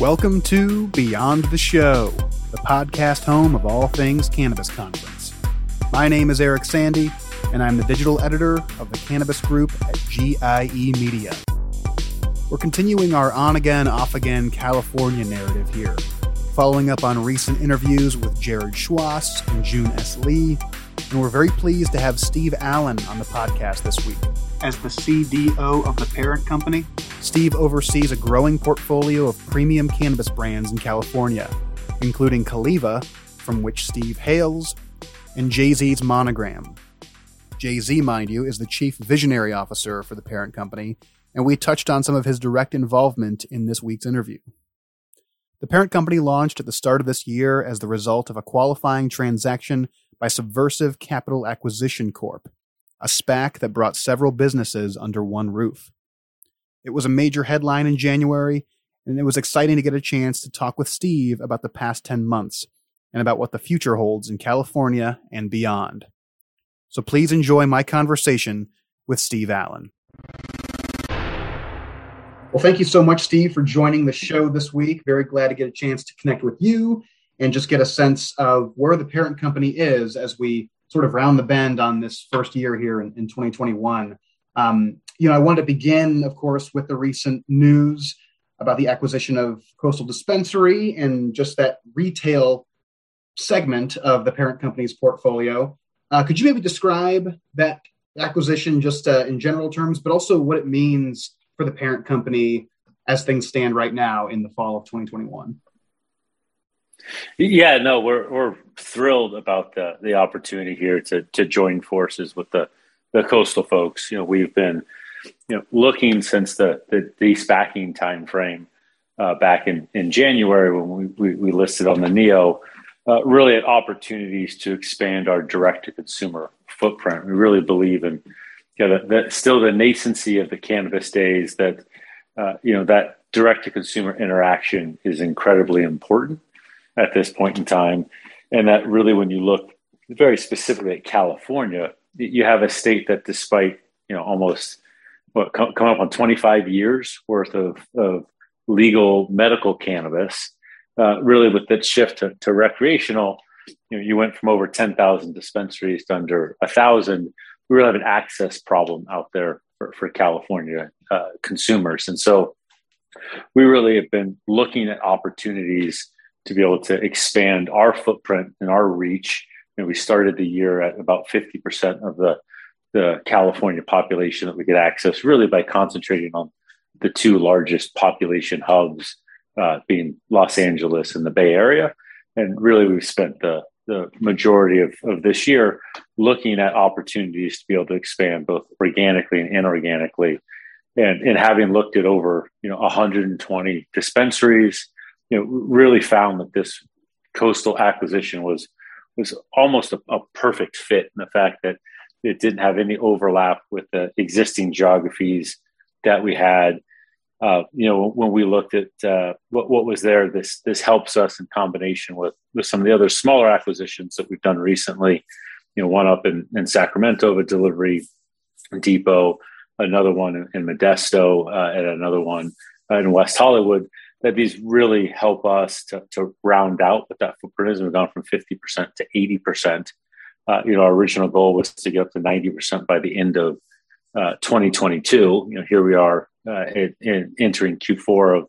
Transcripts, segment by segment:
Welcome to Beyond the Show, the podcast home of all things Cannabis Conference. My name is Eric Sandy, and I'm the digital editor of the Cannabis Group at GIE Media. We're continuing our on again, off again California narrative here, following up on recent interviews with Jared Schwass and June S. Lee, and we're very pleased to have Steve Allan on the podcast this week. As the CDO of the parent company, Steve oversees a growing portfolio of premium cannabis brands in California, including Caliva, from which Steve hails, and Jay Z's Monogram. Jay Z, mind you, is the chief visionary officer for the parent company, and we touched on some of his direct involvement in this week's interview. The parent company launched at the start of this year as the result of a qualifying transaction by Subversive Capital Acquisition Corp a SPAC that brought several businesses under one roof. It was a major headline in January, and it was exciting to get a chance to talk with Steve about the past 10 months and about what the future holds in California and beyond. So please enjoy my conversation with Steve Allan. Well, thank you so much, Steve, for joining the show this week. Very glad to get a chance to connect with you and just get a sense of where the parent company is as we sort of round the bend on this first year here in, in 2021. Um, you know, I wanted to begin, of course, with the recent news about the acquisition of Coastal Dispensary and just that retail segment of the parent company's portfolio. Uh, could you maybe describe that acquisition just uh, in general terms, but also what it means for the parent company as things stand right now in the fall of 2021? Yeah, no, we're we're thrilled about the the opportunity here to to join forces with the the coastal folks. You know, we've been you know looking since the the de-SPACing time frame uh, back in in January when we we, we listed on the NEO. Uh, really at opportunities to expand our direct to consumer footprint. We really believe in you know, the, the, still the nascency of the cannabis days that uh, you know that direct to consumer interaction is incredibly important at this point in time. And that really, when you look very specifically at California, you have a state that, despite you know almost what come, come up on 25 years worth of, of legal medical cannabis, uh, really with that shift to, to recreational, you know, you went from over 10,000 dispensaries to under a thousand. We really have an access problem out there for, for California uh, consumers, and so we really have been looking at opportunities to be able to expand our footprint and our reach. And we started the year at about 50% of the, the California population that we could access, really by concentrating on the two largest population hubs, uh, being Los Angeles and the Bay Area. And really, we've spent the, the majority of, of this year looking at opportunities to be able to expand both organically and inorganically. And, and having looked at over you know 120 dispensaries, you know, really found that this coastal acquisition was was almost a, a, perfect fit in the fact that it didn't have any overlap with the existing geographies that we had. Uh, you know, when we looked at uh, what, what was there, this this helps us in combination with with some of the other smaller acquisitions that we've done recently. You know, one up in, in Sacramento, a delivery depot, another one in, in Modesto, uh, and another one in West Hollywood that these really help us to, to round out what that footprint is. We've gone from 50% to 80%. Uh, you know, our original goal was to get up to 90% by the end of uh, 2022. You know, here we are uh, in, in entering Q4 of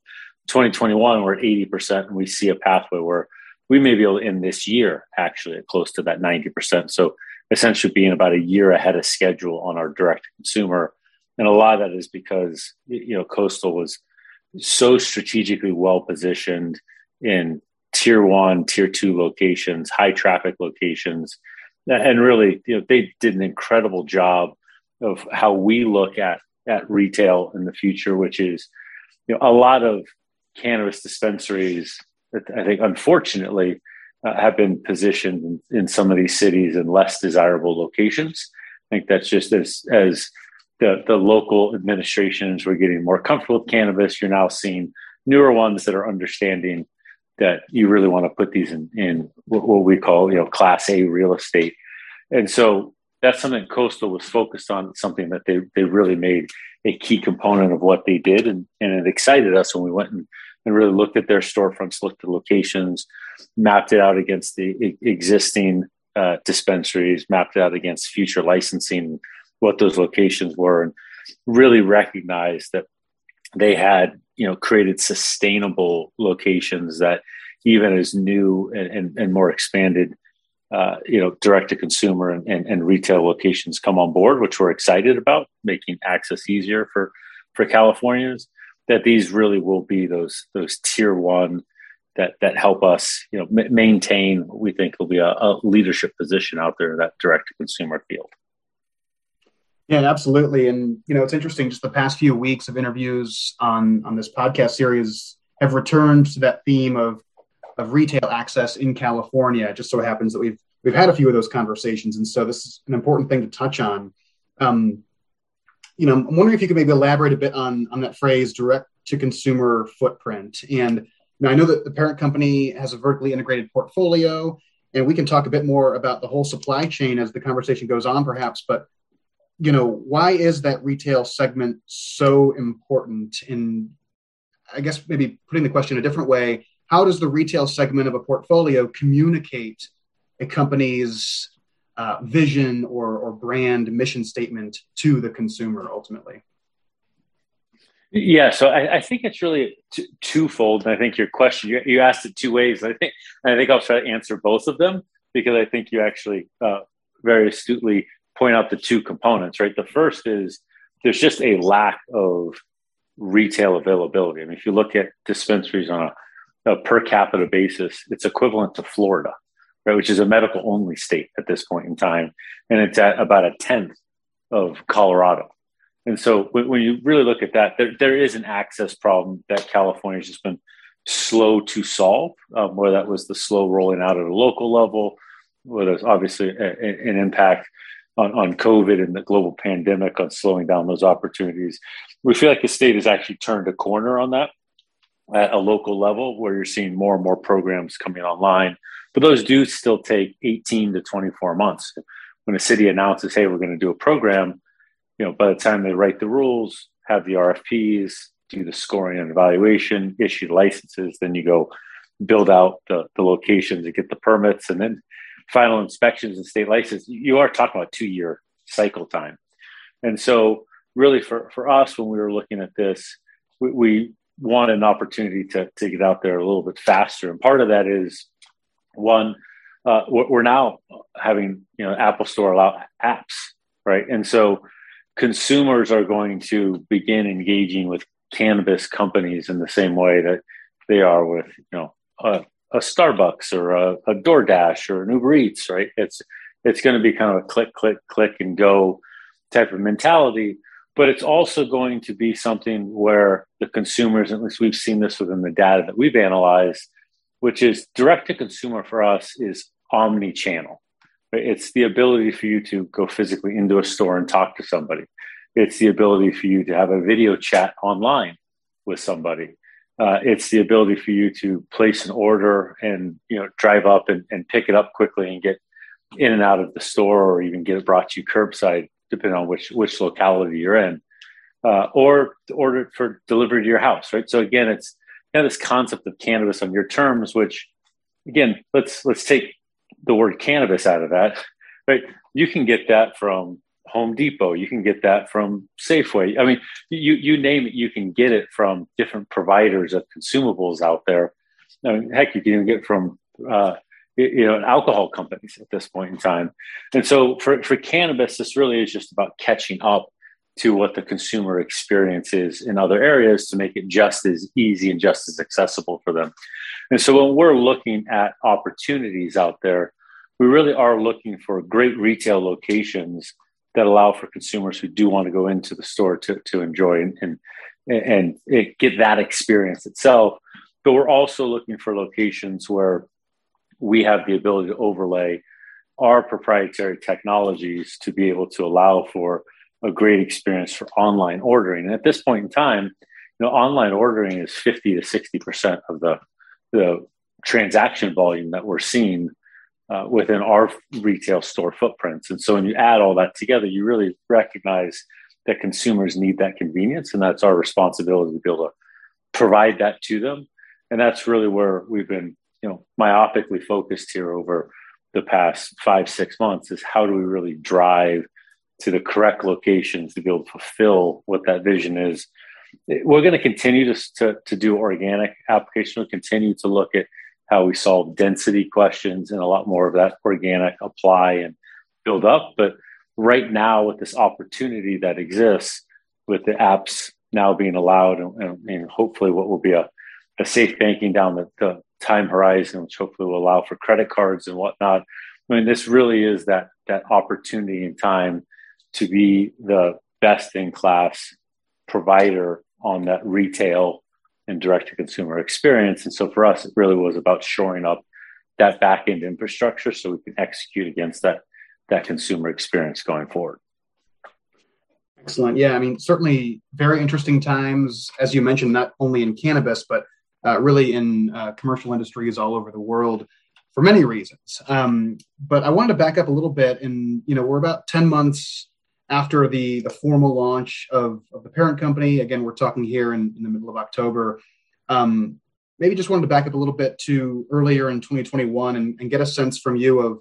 2021. We're at 80%, and we see a pathway where we may be able to end this year actually at close to that 90%. So essentially being about a year ahead of schedule on our direct consumer. And a lot of that is because, you know, Coastal was – so strategically well positioned in tier one, tier two locations, high traffic locations. And really, you know, they did an incredible job of how we look at, at retail in the future, which is, you know, a lot of cannabis dispensaries that I think unfortunately uh, have been positioned in, in some of these cities in less desirable locations. I think that's just as, as the, the local administrations were getting more comfortable with cannabis. You're now seeing newer ones that are understanding that you really want to put these in, in what we call, you know, class A real estate. And so that's something Coastal was focused on, something that they, they really made a key component of what they did. And, and it excited us when we went and and really looked at their storefronts, looked at locations, mapped it out against the existing uh, dispensaries, mapped it out against future licensing, what those locations were, and really recognized that they had you know created sustainable locations that even as new and, and, and more expanded uh, you know direct to consumer and, and, and, retail locations come on board which we're excited about making access easier for for californians that these really will be those those tier one that that help us you know m- maintain what we think will be a, a leadership position out there in that direct to consumer field yeah, absolutely. And you know, it's interesting. Just the past few weeks of interviews on on this podcast series have returned to that theme of of retail access in California. It just so happens that we've we've had a few of those conversations, and so this is an important thing to touch on. Um, you know, I'm wondering if you could maybe elaborate a bit on on that phrase "direct to consumer footprint." And know, I know that the parent company has a vertically integrated portfolio, and we can talk a bit more about the whole supply chain as the conversation goes on, perhaps. But you know, why is that retail segment so important? And I guess maybe putting the question a different way, how does the retail segment of a portfolio communicate a company's uh, vision or, or brand mission statement to the consumer ultimately? Yeah, so I, I think it's really t- twofold. I think your question, you, you, asked it two ways. I think I think I'll try to answer both of them because I think you actually uh, very astutely point out the two components, right? The first is there's just a lack of retail availability. I mean, if you look at dispensaries on a, a per capita basis, it's equivalent to Florida, right, which is a medical only state at this point in time, and it's at about a tenth of Colorado. And so when, when you really look at that, there, there is an access problem that California's just been slow to solve, um, where that was the slow rolling out at a local level, where there's obviously a, a, an impact on, on COVID and the global pandemic on slowing down those opportunities. We feel like the state has actually turned a corner on that at a local level where you're seeing more and more programs coming online. But those do still take 18 to 24 months. When a city announces, hey, we're going to do a program, you know, by the time they write the rules, have the RFPs, do the scoring and evaluation, issue the licenses, then you go build out the, the locations and get the permits. And then final inspections and state license, you are talking about two year cycle time. And so, really, for, for us, when we were looking at this, we, we want an opportunity to, to get out there a little bit faster. And part of that is one, uh, we're now having you know Apple Store allow apps, right? And so consumers are going to begin engaging with cannabis companies in the same way that they are with you know uh, a Starbucks or a, a DoorDash or an Uber Eats, right? It's it's going to be kind of a click, click, click, and go type of mentality. But it's also going to be something where the consumers, at least we've seen this within the data that we've analyzed, which is direct to consumer for us is omni channel. It's the ability for you to go physically into a store and talk to somebody. It's the ability for you to have a video chat online with somebody uh, it's the ability for you to place an order and you know drive up and, and pick it up quickly and get in and out of the store or even get it brought to you curbside depending on which which locality you're in uh, or order it for delivery to your house right? So again it's know, this concept of cannabis on your terms which again let's let's take the word cannabis out of that right? You can get that from Home Depot. You can get that from Safeway. I mean, you you name it, you can get it from different providers of consumables out there. I mean, heck, you can even get from uh, you know alcohol companies at this point in time. And so for for cannabis, this really is just about catching up to what the consumer experience is in other areas to make it just as easy and just as accessible for them. And so when we're looking at opportunities out there, we really are looking for great retail locations that allow for consumers who do want to go into the store to, to enjoy and, and, and get that experience itself. But we're also looking for locations where we have the ability to overlay our proprietary technologies to be able to allow for a great experience for online ordering. And at this point in time, you know, online ordering is 50 to 60% of the, the transaction volume that we're seeing uh, within our retail store footprints. And so when you add all that together, you really recognize that consumers need that convenience, and that's our responsibility to be able to provide that to them. and that's really where we've been, you know, myopically focused here over the past five six months is how do we really drive to the correct locations to be able to fulfill what that vision is. We're going to continue to, to, to do organic application. We'll continue to look at how we solve density questions and a lot more of that organic apply and build up. But right now, with this opportunity that exists, with the apps now being allowed, and, and hopefully what will be a, a safe banking down the, the time horizon, which hopefully will allow for credit cards and whatnot. I mean, this really is that that opportunity in time to be the best in class provider on that retail and direct to consumer experience. And so for us, it really was about shoring up that back end infrastructure so we can execute against that that consumer experience going forward. Excellent. Yeah, I mean, certainly very interesting times, as you mentioned, not only in cannabis, but uh, really in uh, commercial industries all over the world for many reasons. Um, but I wanted to back up a little bit, and you know, we're about ten months after the the formal launch of, of the parent company. Again, we're talking here in, in the middle of October. Um, maybe just wanted to back up a little bit to earlier in 2021 and, and, get a sense from you of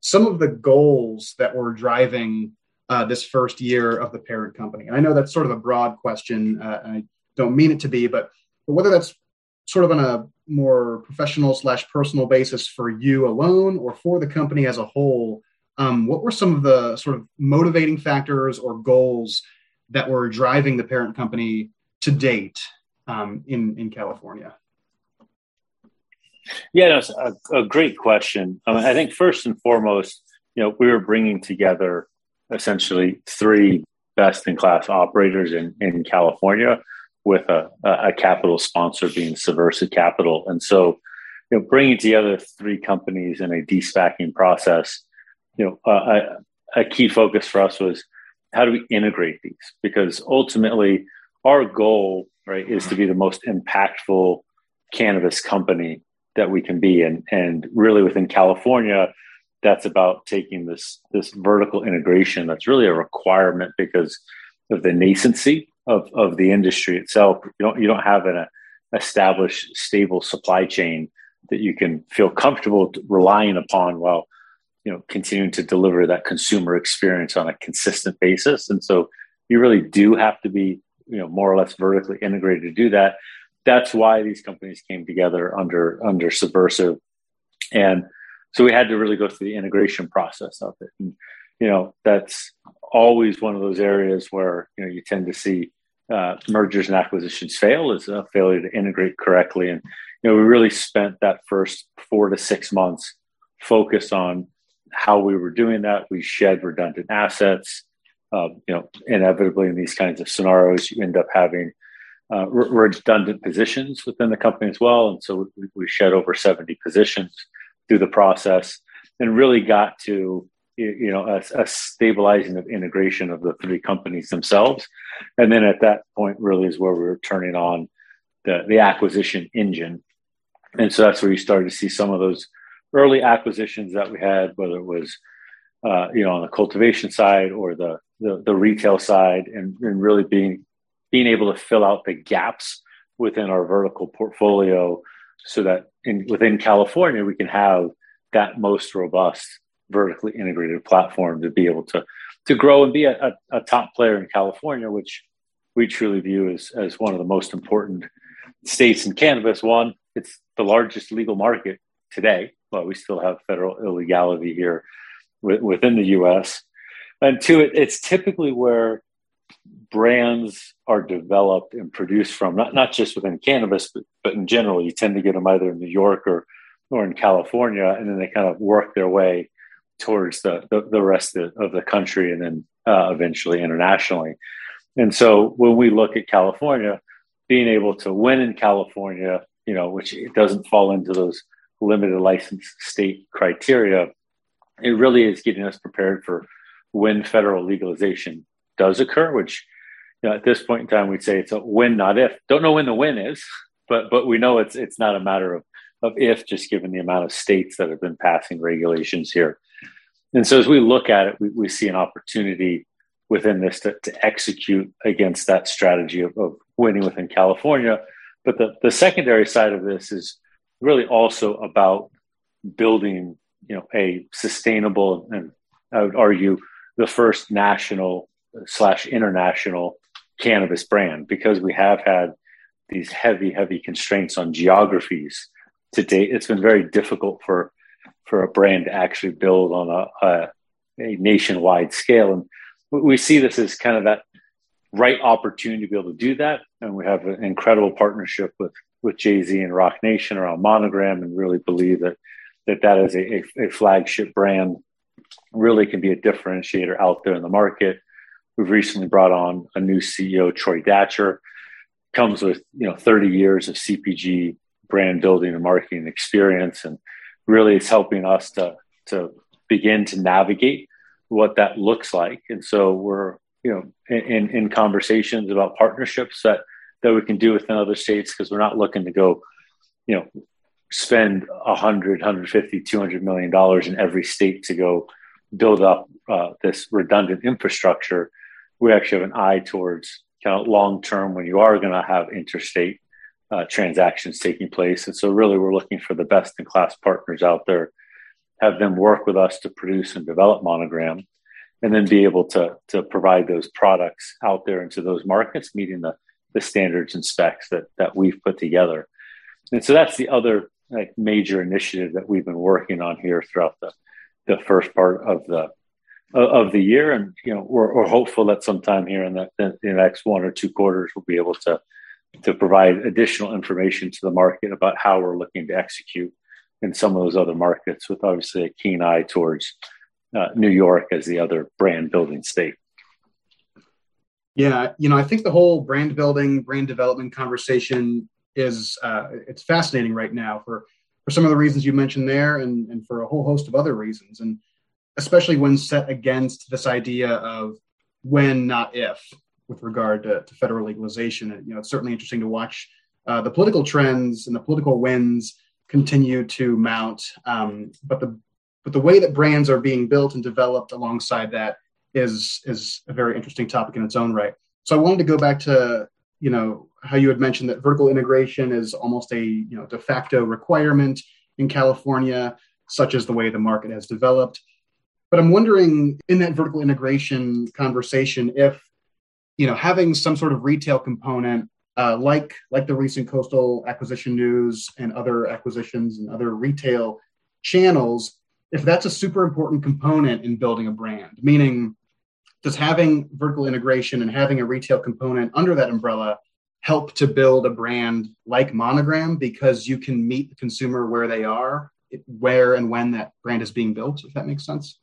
some of the goals that were driving uh, this first year of the parent company. And I know that's sort of a broad question, uh, I don't mean it to be, but, but whether that's sort of on a more professional slash personal basis for you alone or for the company as a whole, um, what were some of the sort of motivating factors or goals that were driving the parent company to date um, in in California? Yeah, that's a, a great question. Um, I think first and foremost, you know, we were bringing together essentially three best in class operators in, in California with a, a capital sponsor being Subversive Capital. And so, you know, bringing together three companies in a de-SPACing process you know, uh, a, a key focus for us was how do we integrate these? Because ultimately, our goal, right, is to be the most impactful cannabis company that we can be, and and really within California, that's about taking this this vertical integration. That's really a requirement because of the nascency of of the industry itself. You don't you don't have an established stable supply chain that you can feel comfortable relying upon while you know continuing to deliver that consumer experience on a consistent basis. And so you really do have to be you know more or less vertically integrated to do that. That's why these companies came together under under subversive. And so we had to really go through the integration process of it. And you know that's always one of those areas where you know you tend to see uh, mergers and acquisitions fail is a failure to integrate correctly. And you know we really spent that first four to six months focused on how we were doing that. We shed redundant assets. Uh, you know, inevitably in these kinds of scenarios, you end up having uh, redundant positions within the company as well. And so we, we shed over 70 positions through the process and really got to you know a, a, stabilizing of integration of the three companies themselves and then at that point really is where we were turning on the, the acquisition engine and so that's where you started to see some of those early acquisitions that we had, whether it was uh, you know on the cultivation side or the the, the retail side, and, and really being being able to fill out the gaps within our vertical portfolio, so that in within California we can have that most robust vertically integrated platform to be able to to grow and be a, a, a top player in California, which we truly view as as one of the most important states in cannabis. One, it's the largest legal market today well, we still have federal illegality here w- within the U.S. And two, it, it's typically where brands are developed and produced from, not, not just within cannabis, but, but in general. You tend to get them either in New York or, or in California, and then they kind of work their way towards the, the, the rest of the, of the country and then uh, eventually internationally. And so when we look at California, being able to win in California, you know, which it doesn't fall into those limited license state criteria, it really is getting us prepared for when federal legalization does occur, which you know, at this point in time we'd say it's a when, not if. Don't know when the when is, but but we know it's it's not a matter of of if, just given the amount of states that have been passing regulations here. And so as we look at it, we, we see an opportunity within this to, to execute against that strategy of, of winning within California But the, the secondary side of this is really also about building, you know, a sustainable and I would argue the first national slash international cannabis brand because we have had these heavy, heavy constraints on geographies to date. It's been very difficult for for a brand to actually build on a, a, a nationwide scale, and we see this as kind of that right opportunity to be able to do that. And we have an incredible partnership with with Jay Z and Roc Nation around Monogram, and really believe that that that is a, a, a flagship brand, really can be a differentiator out there in the market. We've recently brought on a new CEO, Troy Datcher, comes with you know 30 years of CPG brand building and marketing experience, and really is helping us to to begin to navigate what that looks like. And so we're you know in in conversations about partnerships that that we can do within other states because we're not looking to go you know spend 100 150 200 million dollars in every state to go build up uh, this redundant infrastructure we actually have an eye towards kind of long term when you are going to have interstate uh, transactions taking place. And so, really, we're looking for the best in class partners out there, have them work with us to produce and develop Monogram, and then be able to, to provide those products out there into those markets, meeting the, the standards and specs that, that we've put together. And so, that's the other like, major initiative that we've been working on here throughout the, the first part of the of the year, and you know we're, we're hopeful that sometime here in the, in the next one or two quarters we'll be able to to provide additional information to the market about how we're looking to execute in some of those other markets, with obviously a keen eye towards uh, New York as the other brand building state. Yeah, you know, I think the whole brand building, brand development conversation is uh, it's fascinating right now for for some of the reasons you mentioned there, and and for a whole host of other reasons. And especially when set against this idea of when, not if, with regard to, to federal legalization. You know, it's certainly interesting to watch uh, the political trends and the political winds continue to mount. Um, but the but the way that brands are being built and developed alongside that is is a very interesting topic in its own right. So I wanted to go back to you know how you had mentioned that vertical integration is almost a you know de facto requirement in California, such as the way the market has developed. But I'm wondering in that vertical integration conversation if you know having some sort of retail component uh, like like the recent coastal acquisition news and other acquisitions and other retail channels if that's a super important component in building a brand meaning does having vertical integration and having a retail component under that umbrella help to build a brand like monogram because you can meet the consumer where they are where and when that brand is being built if that makes sense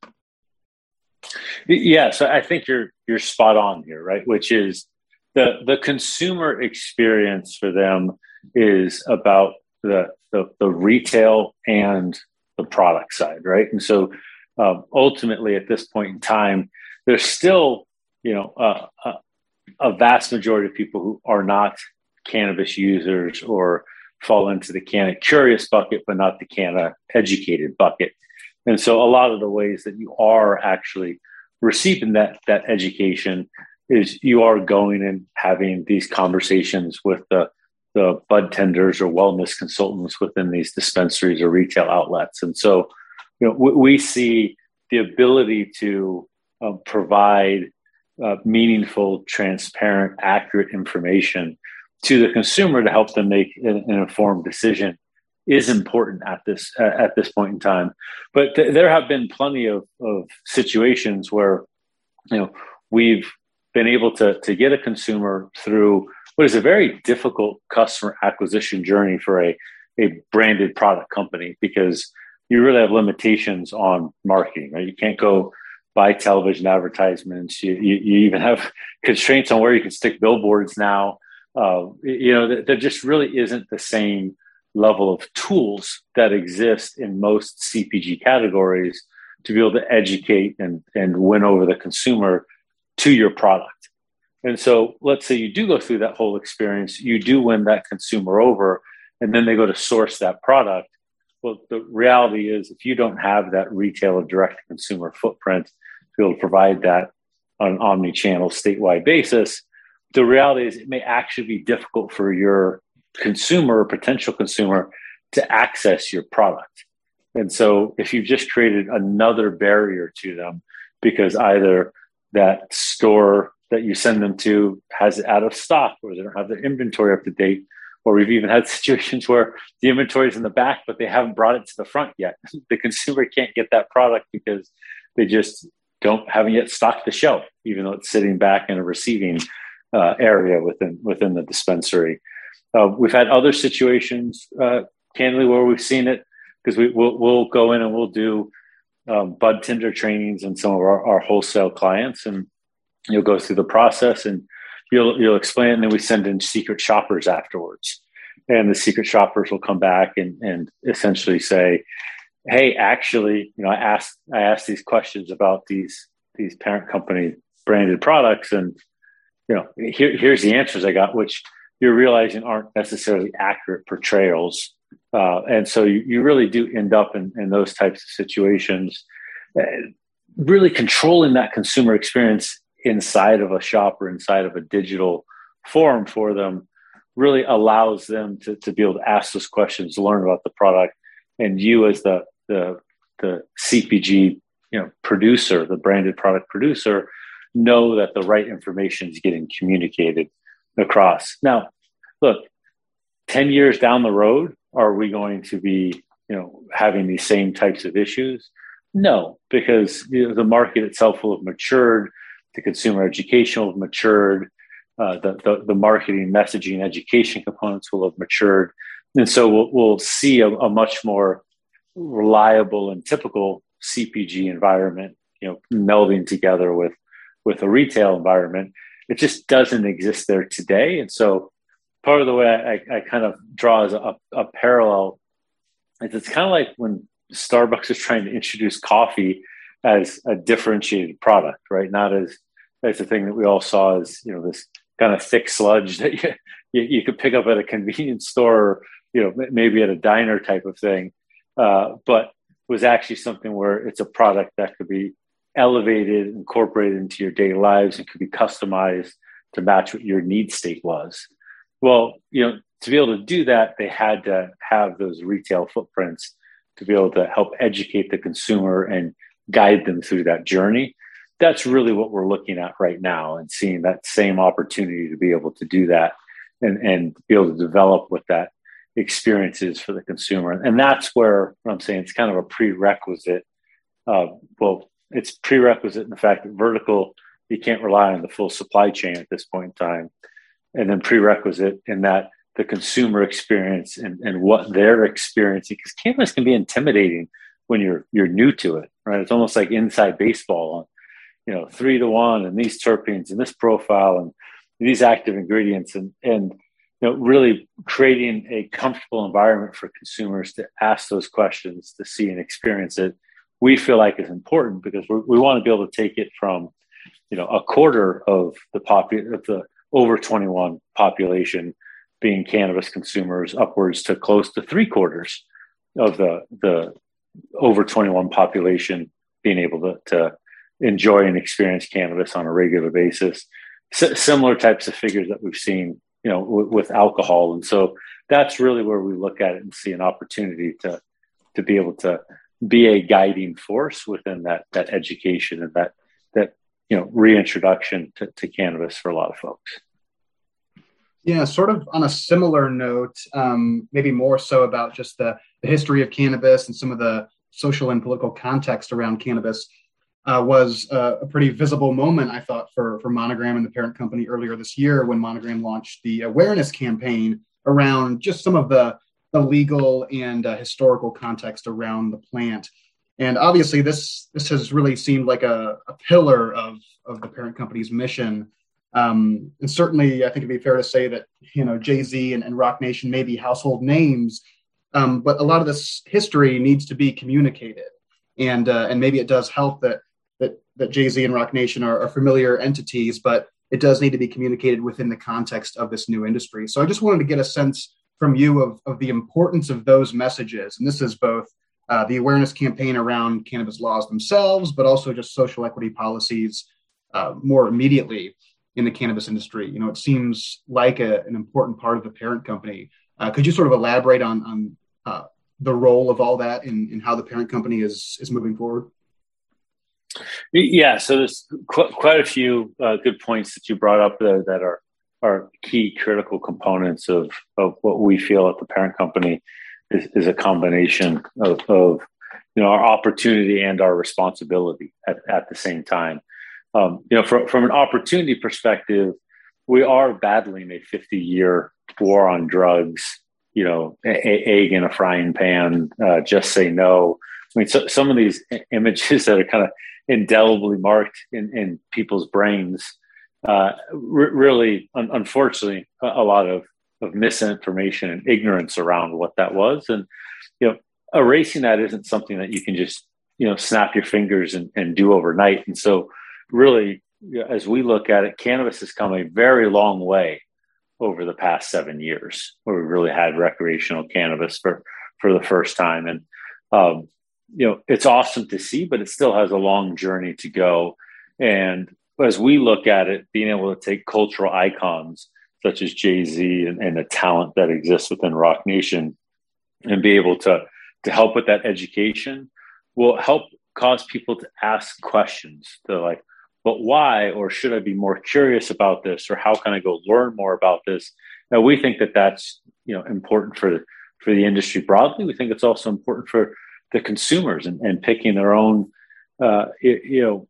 yeah, so I think you're you're spot on here, right? Which is the the consumer experience for them is about the the, the retail and the product side, right? And so um, ultimately, at this point in time, there's still you know uh, uh, a vast majority of people who are not cannabis users or fall into the canna curious bucket, but not the canna educated bucket. And so a lot of the ways that you are actually receiving that that education is you are going and having these conversations with the the bud tenders or wellness consultants within these dispensaries or retail outlets. And so, you know, we, we see the ability to uh, provide uh, meaningful, transparent, accurate information to the consumer to help them make an, an informed decision is important at this uh, at this point in time. But th- there have been plenty of, of situations where you know we've been able to to get a consumer through what is a very difficult customer acquisition journey for a a branded product company because you really have limitations on marketing. Right, you can't go buy television advertisements. You, you, you even have constraints on where you can stick billboards now. Uh, you know, there just really isn't the same level of tools that exist in most CPG categories to be able to educate and, and win over the consumer to your product. And so let's say you do go through that whole experience, you do win that consumer over, and then they go to source that product. Well, the reality is if you don't have that retail or direct consumer footprint be able to provide that on an omni-channel statewide basis, the reality is it may actually be difficult for your consumer or potential consumer to access your product. And so if you've just created another barrier to them because either that store that you send them to has it out of stock or they don't have their inventory up to date, or we've even had situations where the inventory is in the back, but they haven't brought it to the front yet. the consumer can't get that product because they just don't haven't yet stocked the shelf, even though it's sitting back in a receiving uh, area within within the dispensary. Uh, we've had other situations, uh, candidly, where we've seen it because we will we'll go in and we'll do um, bud tender trainings and some of our, our, wholesale clients, and you'll go through the process and you'll you'll explain, and then we send in secret shoppers afterwards, and the secret shoppers will come back and and essentially say, "Hey, actually, you know, I asked I asked these questions about these these parent company branded products, and you know, here, here's the answers I got, which." You're realizing aren't necessarily accurate portrayals uh, and so you, you really do end up in, in those types of situations, uh, really controlling that consumer experience inside of a shop or inside of a digital forum for them really allows them to, to be able to ask those questions, learn about the product, and you as the the, the CPG you know producer, the branded product producer, know that the right information is getting communicated across. Now, look, 10 years down the road, are we going to be, you know, having these same types of issues? No, because you know, the market itself will have matured, the consumer education will have matured, uh, the, the, the marketing, messaging, education components will have matured, and so we'll, we'll see a, a much more reliable and typical CPG environment, you know, melding together with with a retail environment. It just doesn't exist there today, and so part of the way I, I kind of draw as a, a parallel is it's kind of like when Starbucks is trying to introduce coffee as a differentiated product, right? Not as as a thing that we all saw as you know this kind of thick sludge that you, you, you could pick up at a convenience store, or, you know, maybe at a diner type of thing, uh, but was actually something where it's a product that could be elevated, incorporated into your daily lives, and could be customized to match what your need state was. Well, you know, to be able to do that, they had to have those retail footprints to be able to help educate the consumer and guide them through that journey. That's really what we're looking at right now and seeing that same opportunity to be able to do that and, and be able to develop what that experience is for the consumer. And that's where I'm saying it's kind of a prerequisite. Uh, well, it's prerequisite in the fact that vertical, you can't rely on the full supply chain at this point in time and then prerequisite in that the consumer experience and, and what they're experiencing because cannabis can be intimidating when you're you're new to it right it's almost like inside baseball on, you know three to one and these terpenes and this profile and these active ingredients and and you know really creating a comfortable environment for consumers to ask those questions to see and experience it we feel like is important because we want to be able to take it from you know a quarter of the popu- of the over 21 population being cannabis consumers upwards to close to three quarters of the the over 21 population being able to, to enjoy and experience cannabis on a regular basis. S- similar types of figures that we've seen you know w- with alcohol. And so that's really where we look at it and see an opportunity to to be able to be a guiding force within that that education and that that you know reintroduction to, to cannabis for a lot of folks. Yeah sort of on a similar note um, maybe more so about just the, the history of cannabis and some of the social and political context around cannabis uh, was a, a, pretty visible moment, I thought, for, for Monogram and the parent company earlier this year when Monogram launched the awareness campaign around just some of the, the legal and uh, historical context around the plant. And obviously, this this has really seemed like a, a pillar of of the parent company's mission. Um, and certainly, I think it'd be fair to say that you know Jay Z and, and, Roc Nation may be household names, um, but a lot of this history needs to be communicated, and uh, and maybe it does help that that Jay Z and Roc Nation are, are familiar entities, but it does need to be communicated within the context of this new industry. So I just wanted to get a sense from you of, of the importance of those messages, and this is both uh, the awareness campaign around cannabis laws themselves, but also just social equity policies uh, more immediately in the cannabis industry. You know, it seems like a, an important part of the parent company. Uh, could you sort of elaborate on, on uh, the role of all that and, how the parent company is is moving forward? Yeah, so there's qu- quite a few uh, good points that you brought up there that are are key critical components of of what we feel at the parent company is, is a combination of, of you know our opportunity and our responsibility at, at the same time. Um, you know, from from an opportunity perspective, we are battling a 50 year war on drugs. You know, a, egg in a frying pan. Uh, just say no. I mean, so, some of these images that are kind of indelibly marked in, in people's brains. Uh, really, un- unfortunately, a, a, lot of, of misinformation and ignorance around what that was. And, you know, erasing that isn't something that you can just, you know, snap your fingers and, and do overnight. And so, really, as we look at it, cannabis has come a very long way over the past seven years, where we really had recreational cannabis for for the first time. And um, you know, it's awesome to see, but it still has a long journey to go. And as we look at it, being able to take cultural icons such as Jay Z and, and the talent that exists within Roc Nation and be able to, to help with that education will help cause people to ask questions. To like, but why? Or should I be more curious about this? Or how can I go learn more about this? Now, we think that that's you know important for for the industry broadly. We think it's also important for the consumers and, and picking their own uh, you know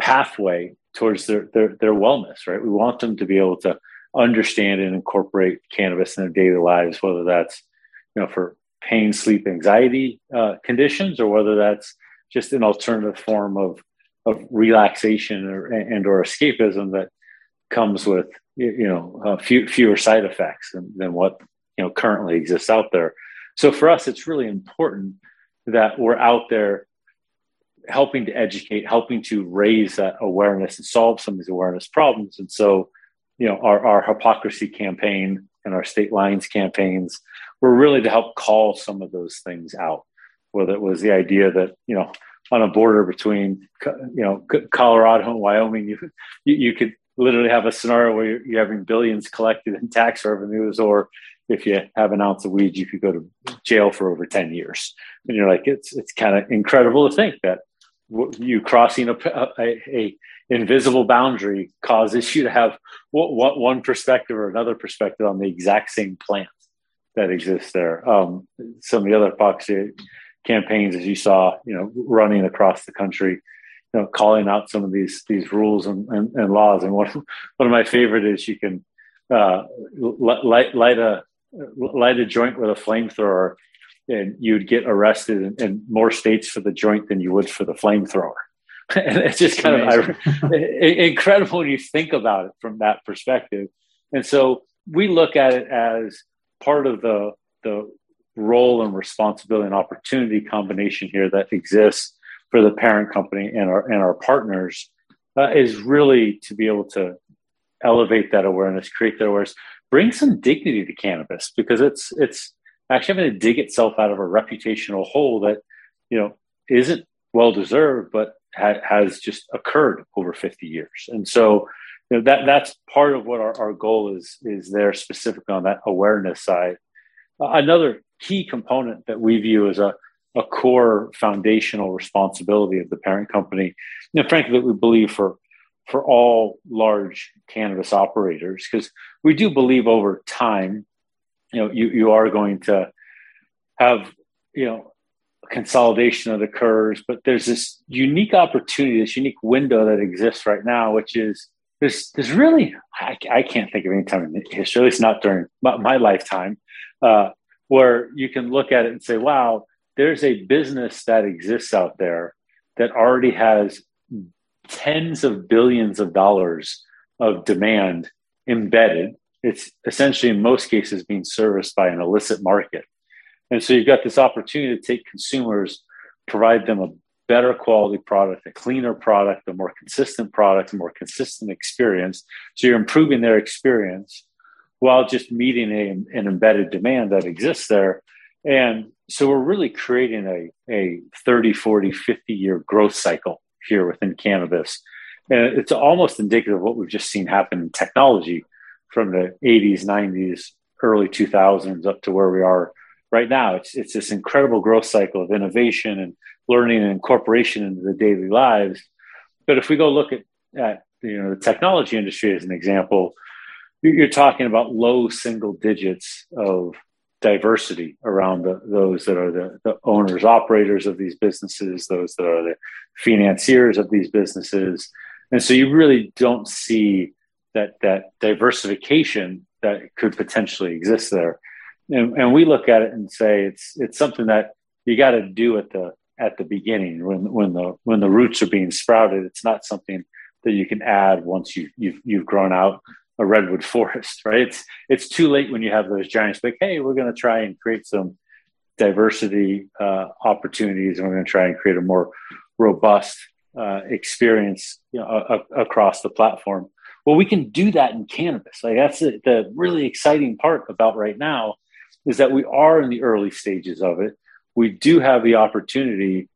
pathway towards their, their their wellness right? We want them to be able to understand and incorporate cannabis in their daily lives whether that's you know for pain sleep anxiety uh, conditions or whether that's just an alternative form of of relaxation or, and or escapism that comes with you know uh, few, fewer side effects than, than what you know currently exists out there. So for us it's really important that we're out there helping to educate, helping to raise that awareness and solve some of these awareness problems. And so, you know, our, our hypocrisy campaign and our state lines campaigns were really to help call some of those things out. Whether it was the idea that, you know, on a border between, you know, Colorado and Wyoming, you, you, could literally have a scenario where you're having billions collected in tax revenues or if you have an ounce of weed, you could go to jail for over 10 years. And you're like, it's, it's kind of incredible to think that you crossing a, a, a, invisible boundary causes you to have what, one perspective or another perspective on the exact same plant that exists there. Um, some of the other hypocrisy campaigns, as you saw, you know, running across the country, you know, calling out some of these these rules and, and, and laws. And one one of my favorite is you can uh, light light a light a joint with a flamethrower and you'd get arrested in, in, more states for the joint than you would for the flamethrower. and it's just kind Amazing. of incredible when you think about it from that perspective. And so we look at it as part of the the role and responsibility and opportunity combination here that exists for the parent company and our and our partners uh, is really to be able to elevate that awareness, create that awareness, bring some dignity to cannabis because it's it's actually having to dig itself out of a reputational hole that you know isn't well deserved, but ha- has just occurred over 50 years. And so you know, that that's part of what our, our goal is is there specifically on that awareness side. Uh, another key component that we view as a a core foundational responsibility of the parent company, and frankly, that we believe for for all large cannabis operators because we do believe over time you know you, you are going to have you know consolidation that occurs but there's this unique opportunity this unique window that exists right now which is there's there's really I, I can't think of any time in history at least not during my, my lifetime uh, where you can look at it and say wow there's a business that exists out there that already has tens of billions of dollars of demand embedded. It's essentially, in most cases, being serviced by an illicit market. And so you've got this opportunity to take consumers, provide them a better quality product, a cleaner product, a more consistent product, a more consistent experience. So you're improving their experience while just meeting a, an embedded demand that exists there. And so we're really creating a, a 30, 40, 50 year growth cycle here within cannabis. And it's almost indicative of what we've just seen happen in technology from the 80s, 90s, early 2000s up to where we are right now. It's it's this incredible growth cycle of innovation and learning and incorporation into the daily lives. But if we go look at, at you know the technology industry as an example, you're talking about low single digits of diversity around the, those that are the, the owners operators of these businesses those that are the financiers of these businesses. And so you really don't see that that diversification that could potentially exist there. And, and we look at it and say it's it's something that you got to do at the at the beginning when when the when the roots are being sprouted. It's not something that you can add once you you've, you've grown out a redwood forest right? It's it's too late when you have those giants like hey we're going to try and create some diversity uh, opportunities and we're going to try and create a more robust uh, experience you know, a, a, across the platform. Well we can do that in cannabis. Like that's the, the really exciting part about right now is that we are in the early stages of it. We do have the opportunity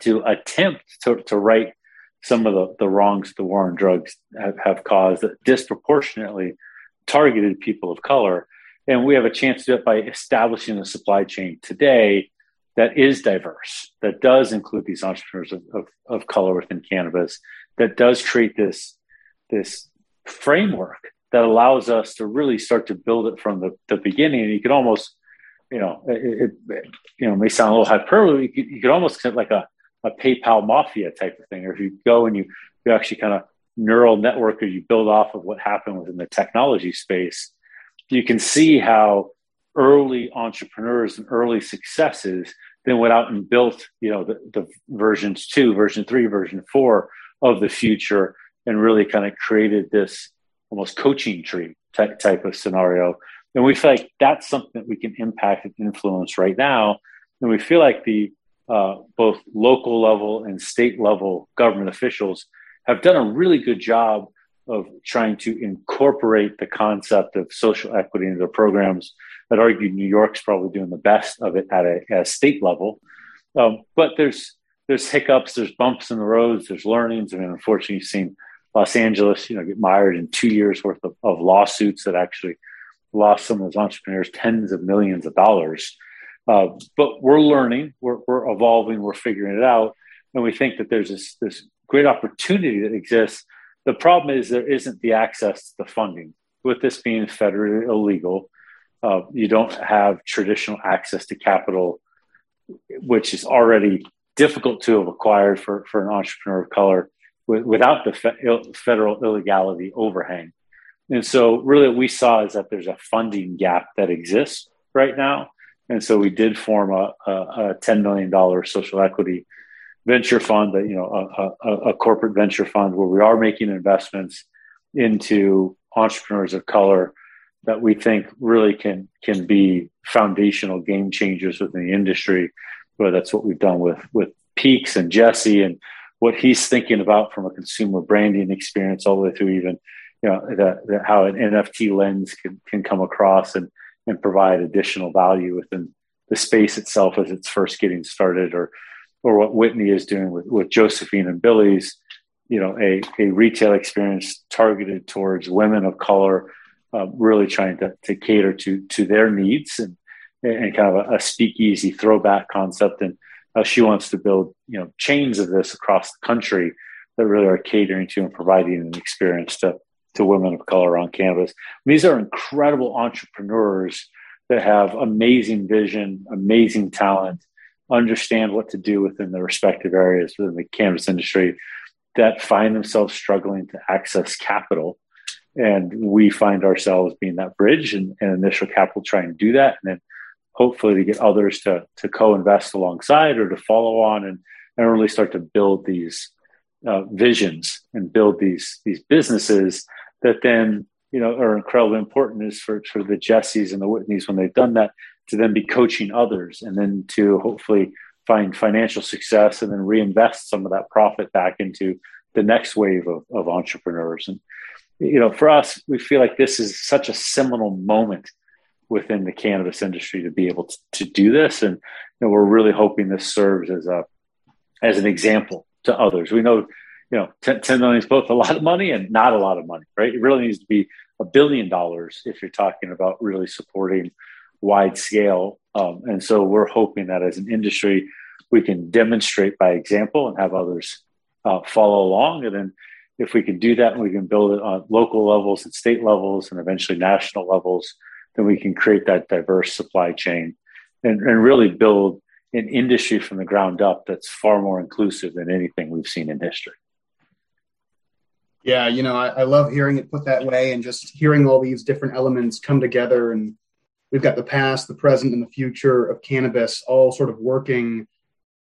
to attempt to, to right some of the, the wrongs the war on drugs have, have caused that disproportionately targeted people of color. And we have a chance to do it by establishing a supply chain today that is diverse, that does include these entrepreneurs of, of, of color within cannabis, that does create this, this framework that allows us to really start to build it from the, the beginning. And you could almost, you know, it, it you know may sound a little hyperbole. You could, you could almost like a, a PayPal mafia type of thing, or if you go and you you actually kind of neural network or you build off of what happened within the technology space, you can see how early entrepreneurs and early successes then went out and built, you know, the, the versions two, version three, version four of the future, and really kind of created this almost coaching tree type, type of scenario. And we feel like that's something that we can impact and influence right now. And we feel like the uh, both local level and state level government officials have done a really good job of trying to incorporate the concept of social equity into their programs. I'd argue New York's probably doing the best of it at a, at a state level. Um, but there's there's hiccups, there's bumps in the roads, there's learnings. I mean, unfortunately, you've seen Los Angeles, you know, get mired in two years worth of, of lawsuits that actually lost some of those entrepreneurs tens of millions of dollars. Uh, but we're learning, we're, we're evolving, we're figuring it out, and we think that there's this, this great opportunity that exists. The problem is there isn't the access to the funding. With this being federally illegal, uh, you don't have traditional access to capital, which is already difficult to have acquired for, for an entrepreneur of color without the fe- federal illegality overhang. And so, really, what we saw is that there's a funding gap that exists right now. And so, we did form a, a, a $10 million social equity venture fund, that you know, a, a, corporate venture fund where we are making investments into entrepreneurs of color that we think really can can be foundational game changers within the industry. Whether that's what we've done with with Peaks and Jesse and what he's thinking about from a consumer branding experience all the way through even you know how an nft lens can, can come across and and provide additional value within the space itself as it's first getting started or or what whitney is doing with, with josephine and billy's you know a, a retail experience targeted towards women of color uh, really trying to, to cater to to their needs and and kind of a, a speakeasy throwback concept. And she wants to build you know chains of this across the country that really are catering to and providing an experience to to women of color on campus. These are incredible entrepreneurs that have amazing vision, amazing talent, understand what to do within their respective areas within the cannabis industry that find themselves struggling to access capital. And we find ourselves being that bridge and, and initial capital trying to do that. And then hopefully to get others to to co-invest alongside or to follow on and, and really start to build these uh, visions and build these these businesses that then you know are incredibly important is for for the Jessies and the Whitneys when they've done that to then be coaching others and then to hopefully find financial success and then reinvest some of that profit back into the next wave of, of entrepreneurs and you know for us we feel like this is such a seminal moment within the cannabis industry to be able to, to do this. And you know, we're really hoping this serves as a as an example to others. We know, you know, 10, 10 million is both a lot of money and not a lot of money, right? It really needs to be a billion dollars if you're talking about really supporting wide scale. Um, and so we're hoping that as an industry, we can demonstrate by example and have others uh, follow along. And then if we can do that and we can build it on local levels and state levels and eventually national levels, then we can create that diverse supply chain and, and really build an industry from the ground up that's far more inclusive than anything we've seen in history. Yeah, you know, I, I, love hearing it put that way and just hearing all these different elements come together. And we've got the past, the present, and the future of cannabis all sort of working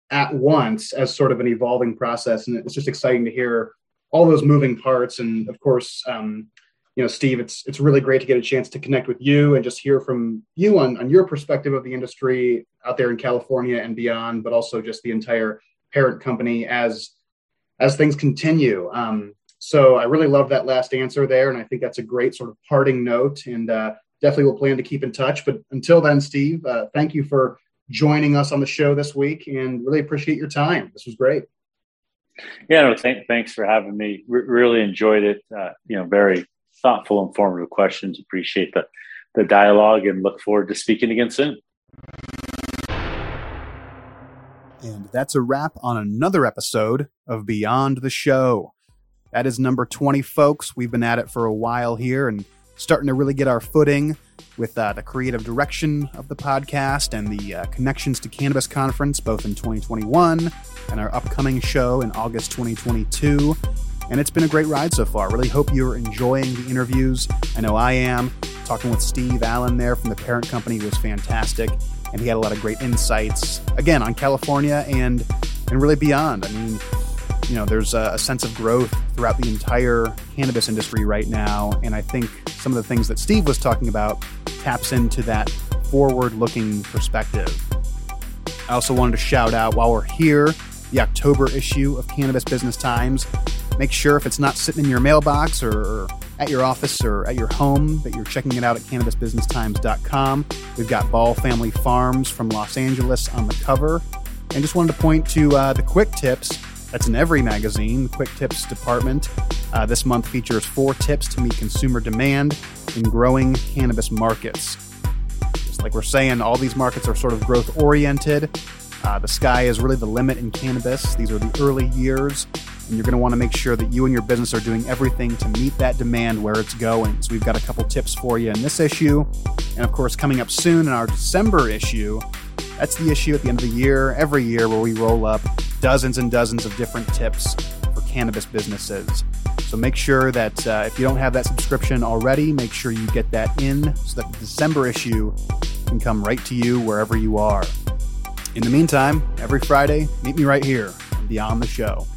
at once as sort of an evolving process. And it's just exciting to hear all those moving parts. And of course, um, you know, Steve, it's it's really great to get a chance to connect with you and just hear from you on, on your perspective of the industry out there in California and beyond, but also just the entire parent company as as things continue. Um, so I really love that last answer there, and I think that's a great sort of parting note. And uh, definitely will plan to keep in touch. But until then, Steve, uh, thank you for joining us on the show this week, and really appreciate your time. This was great. Yeah, no, th- thanks for having me. R- really enjoyed it. Uh, you know, very thoughtful, informative questions. Appreciate the the dialogue, and look forward to speaking again soon. And that's a wrap on another episode of Beyond the Show. That is number 20, folks. We've been at it for a while here and starting to really get our footing with uh, the creative direction of the podcast and the uh, Connections to Cannabis conference, both in 2021 and our upcoming show in August 2022. And it's been a great ride so far. Really hope you're enjoying the interviews. I know I am. Talking with Steve Allan there from the parent company was fantastic. And he had a lot of great insights, again, on California and, and really beyond. I mean, you know, there's a, a, sense of growth throughout the entire cannabis industry right now. And I think some of the things that Steve was talking about taps into that forward looking perspective. I also wanted to shout out while we're here the October issue of Cannabis Business Times. Make sure if it's not sitting in your mailbox or, at your office or at your home that you're checking it out at cannabisbusinesstimes.com. We've got Ball Family Farms from Los Angeles on the cover. And just wanted to point to uh, the quick tips that's in every magazine. Quick Tips department uh, this month features four tips to meet consumer demand in growing cannabis markets. Just like we're saying, all these markets are sort of growth oriented. Uh, the sky is really the limit in cannabis. These are the early years, and you're going to want to make sure that you and your business are doing everything to meet that demand where it's going. So, we've got a couple tips for you in this issue. And of course, coming up soon in our December issue, that's the issue at the end of the year, every year, where we roll up dozens and dozens of different tips for cannabis businesses. So make sure that uh, if you don't have that subscription already, make sure you get that in so that the December issue can come right to you wherever you are. In the meantime, every Friday, meet me right here on Beyond the Show.